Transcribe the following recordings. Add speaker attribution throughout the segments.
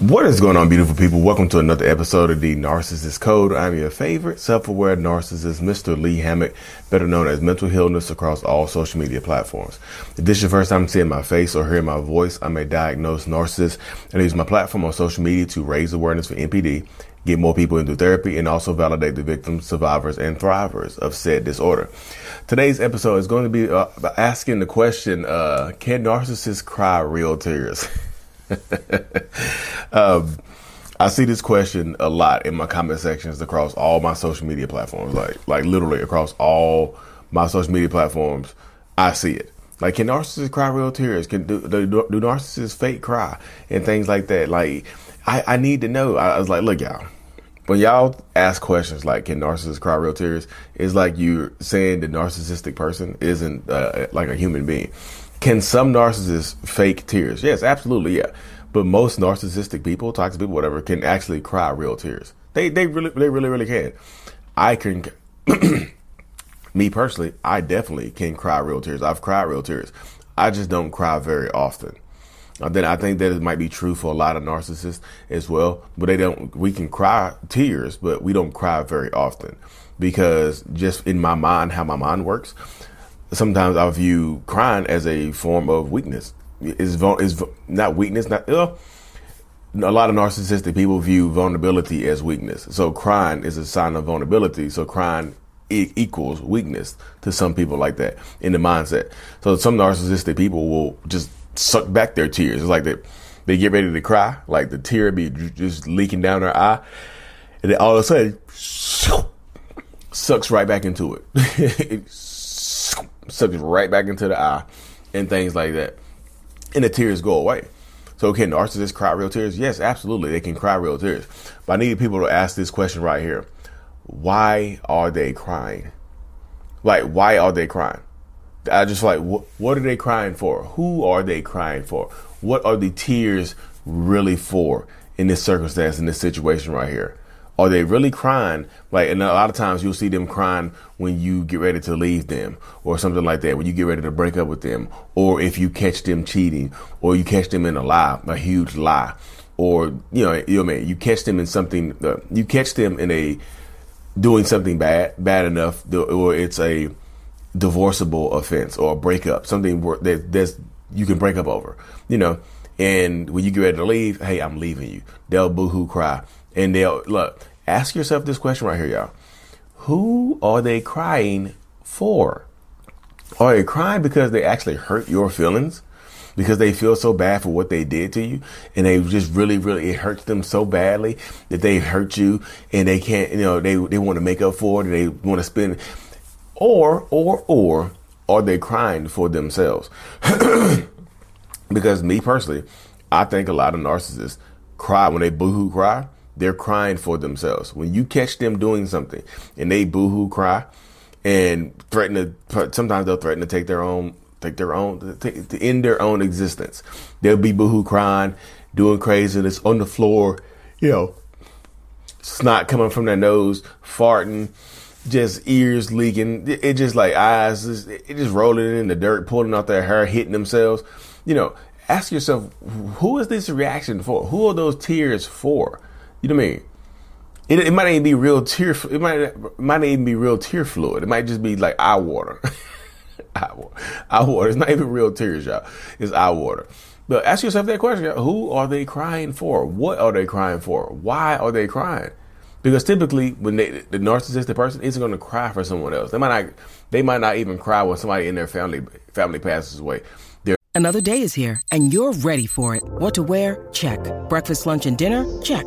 Speaker 1: What is going on, beautiful people? Welcome to another episode of the Narcissist Code. I'm your favorite self-aware narcissist, Mr. Lee Hammock, better known as Mental Healness across all social media platforms. If this is your first time seeing my face or hearing my voice, I'm a diagnosed narcissist and use my platform on social media to raise awareness for NPD, get more people into therapy, and also validate the victims, survivors, and thrivers of said disorder. Today's episode is going to be uh, asking the question, uh, can narcissists cry real tears? um, I see this question a lot in my comment sections across all my social media platforms, like like literally across all my social media platforms. I see it. Like, can narcissists cry real tears? Can do, do, do narcissists fake cry and things like that? Like, I, I need to know. I, I was like, look, y'all. When y'all ask questions like, "Can narcissists cry real tears?" It's like you're saying the narcissistic person isn't uh, like a human being. Can some narcissists fake tears? Yes, absolutely, yeah. But most narcissistic people, toxic people, whatever, can actually cry real tears. They they really they really really can. I can. me personally, I definitely can cry real tears. I've cried real tears. I just don't cry very often. Uh, then I think that it might be true for a lot of narcissists as well. But they don't. We can cry tears, but we don't cry very often because just in my mind, how my mind works, sometimes I view crying as a form of weakness. Is is not weakness, not uh, a lot of narcissistic people view vulnerability as weakness. So crying is a sign of vulnerability. So crying equals weakness to some people like that in the mindset. So some narcissistic people will just suck back their tears. It's like they they get ready to cry, like the tear be just leaking down their eye, and then all of a sudden sucks right back into it. sucks right back into the eye and things like that. And the tears go away. So can narcissists cry real tears? Yes, absolutely. They can cry real tears. But I need people to ask this question right here. Why are they crying? Like, why are they crying? I just like, what, what are they crying for? Who are they crying for? What are the tears really for in this circumstance, in this situation right here? Are they really crying? Like, and a lot of times you'll see them crying when you get ready to leave them or something like that, when you get ready to break up with them, or if you catch them cheating, or you catch them in a lie, a huge lie, or, you know, you know, I mean, you catch them in something, uh, you catch them in a, doing something bad, bad enough, or it's a divorceable offense or a breakup, something that that's, you can break up over, you know, and when you get ready to leave, hey, I'm leaving you. They'll boohoo cry. And they'll look, ask yourself this question right here, y'all. Who are they crying for? Are they crying because they actually hurt your feelings? Because they feel so bad for what they did to you and they just really, really, it hurts them so badly that they hurt you and they can't, you know, they, they want to make up for it and they want to spend, or, or, or are they crying for themselves? because me personally, I think a lot of narcissists cry when they boohoo cry they're crying for themselves. When you catch them doing something and they boohoo cry and threaten to, sometimes they'll threaten to take their own, take their own, to, end their own existence. They'll be boohoo crying, doing craziness on the floor, you know, snot coming from their nose, farting, just ears leaking. It, it just like eyes, it just rolling in the dirt, pulling out their hair, hitting themselves. You know, ask yourself, who is this reaction for? Who are those tears for? You know what I mean? It, it might even be real tear. It might it might even be real tear fluid. It might just be like eye water. eye water. Eye water. It's not even real tears, y'all. It's eye water. But ask yourself that question: Who are they crying for? What are they crying for? Why are they crying? Because typically, when they, the narcissistic person isn't going to cry for someone else, they might not. They might not even cry when somebody in their family family passes away. They're-
Speaker 2: Another day is here, and you're ready for it. What to wear? Check. Breakfast, lunch, and dinner? Check.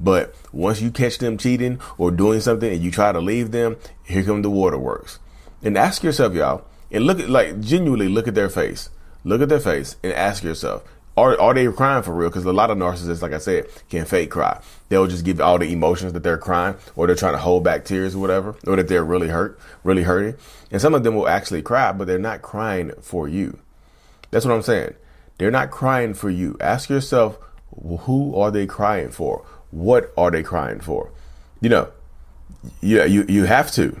Speaker 1: But once you catch them cheating or doing something and you try to leave them, here come the waterworks. And ask yourself, y'all, and look at like genuinely look at their face. Look at their face and ask yourself, are, are they crying for real? Because a lot of narcissists, like I said, can fake cry. They'll just give all the emotions that they're crying, or they're trying to hold back tears or whatever, or that they're really hurt, really hurting. And some of them will actually cry, but they're not crying for you. That's what I'm saying. They're not crying for you. Ask yourself, who are they crying for? What are they crying for? You know, yeah, you, you have to.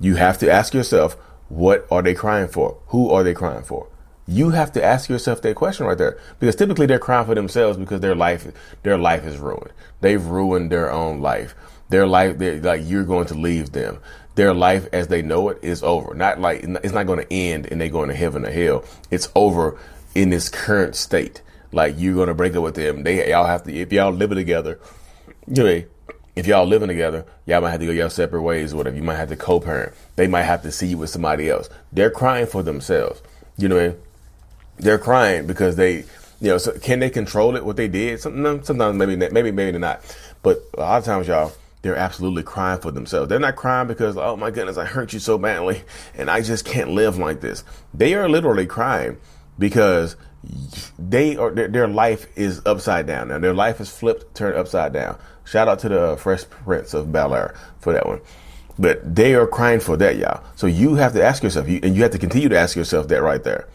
Speaker 1: You have to ask yourself, what are they crying for? Who are they crying for? You have to ask yourself that question right there because typically they're crying for themselves because their life, their life is ruined. They've ruined their own life. Their life, like you're going to leave them. Their life as they know it is over. Not like it's not going to end and they're going to heaven or hell. It's over in this current state. Like you're to break up with them. They y'all have to if y'all living together. You know, if y'all living together, y'all might have to go your separate ways or whatever. You might have to co-parent. They might have to see you with somebody else. They're crying for themselves. You know I mean? they're crying because they, you know, so can they control it? What they did? Sometimes, sometimes maybe, maybe, maybe not. But a lot of times, y'all, they're absolutely crying for themselves. They're not crying because, oh my goodness, I hurt you so badly, and I just can't live like this. They are literally crying because they are their, their life is upside down now. Their life is flipped, turned upside down. Shout out to the Fresh Prince of Bel Air for that one. But they are crying for that, y'all. So you have to ask yourself, and you have to continue to ask yourself that right there.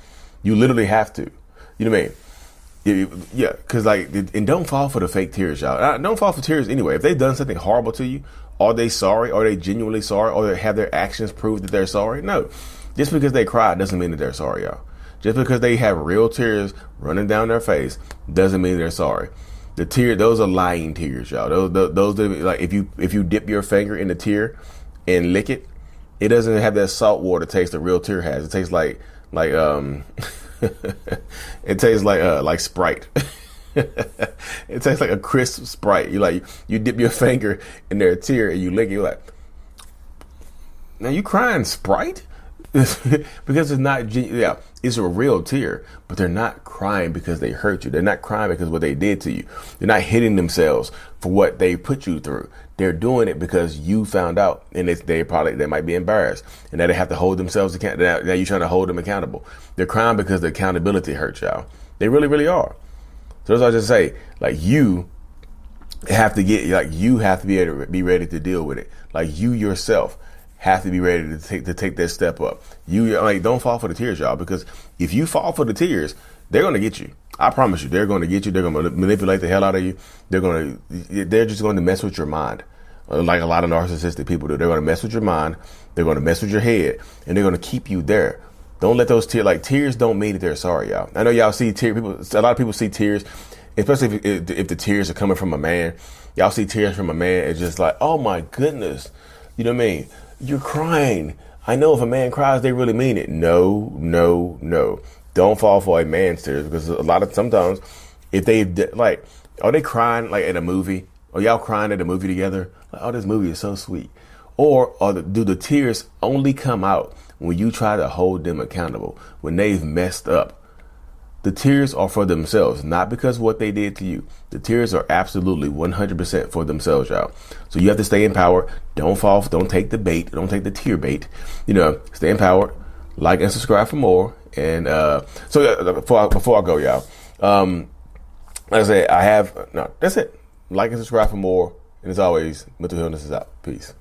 Speaker 1: You literally have to. You know what I mean? Yeah, because like, and don't fall for the fake tears, y'all. Uh, don't fall for tears anyway. If they've done something horrible to you, are they sorry? Are they genuinely sorry? Or have their actions prove that they're sorry? No. Just because they cry doesn't mean that they're sorry, y'all. Just because they have real tears running down their face doesn't mean they're sorry. The tear, those are lying tears, y'all. Those, those, those like if you if you dip your finger in the tear and lick it, it doesn't have that salt water taste that real tear has. It tastes like like um it tastes like uh like Sprite. it tastes like a crisp Sprite. You like you dip your finger in their tear and you lick it. You're like, now you crying Sprite because it's not. Yeah, it's a real tear, but they're not crying because they hurt you. They're not crying because what they did to you. They're not hitting themselves for what they put you through. They're doing it because you found out, and they probably they might be embarrassed, and now they have to hold themselves accountable. Now, now you're trying to hold them accountable. They're crying because the accountability hurts y'all. They really, really are. So that's what I just say. Like you have to get like you have to be able to be ready to deal with it. Like you yourself have to be ready to take to take that step up. You like don't fall for the tears, y'all, because if you fall for the tears, they're gonna get you. I promise you, they're to get you. They're to manipulate the hell out of you. They're to, they're just going to mess with your mind, uh, like a lot of narcissistic people do. They're to mess with your mind. They're to mess with your head, and they're to keep you there. Don't let those tears, like tears, don't mean that they're sorry, y'all. I know y'all see tears. People, a lot of people see tears, especially if, if the tears are coming from a man. Y'all see tears from a man. It's just like, oh my goodness, you know what I mean? You're crying. I know if a man cries, they really mean it. No, no, no. Don't fall for a man's tears because a lot of sometimes if they like, are they crying like at a movie? Are y'all crying at a movie together? Like, oh, this movie is so sweet. Or the, do the tears only come out when you try to hold them accountable when they've messed up? The tears are for themselves, not because of what they did to you. The tears are absolutely 100% for themselves, y'all. So you have to stay in power. Don't fall. Don't take the bait. Don't take the tear bait. You know, stay in power. Like and subscribe for more. And uh, so uh, before I, before I go, y'all, um, like I say, I have no. That's it. Like and subscribe for more. And as always, Mental Healness is out. Peace.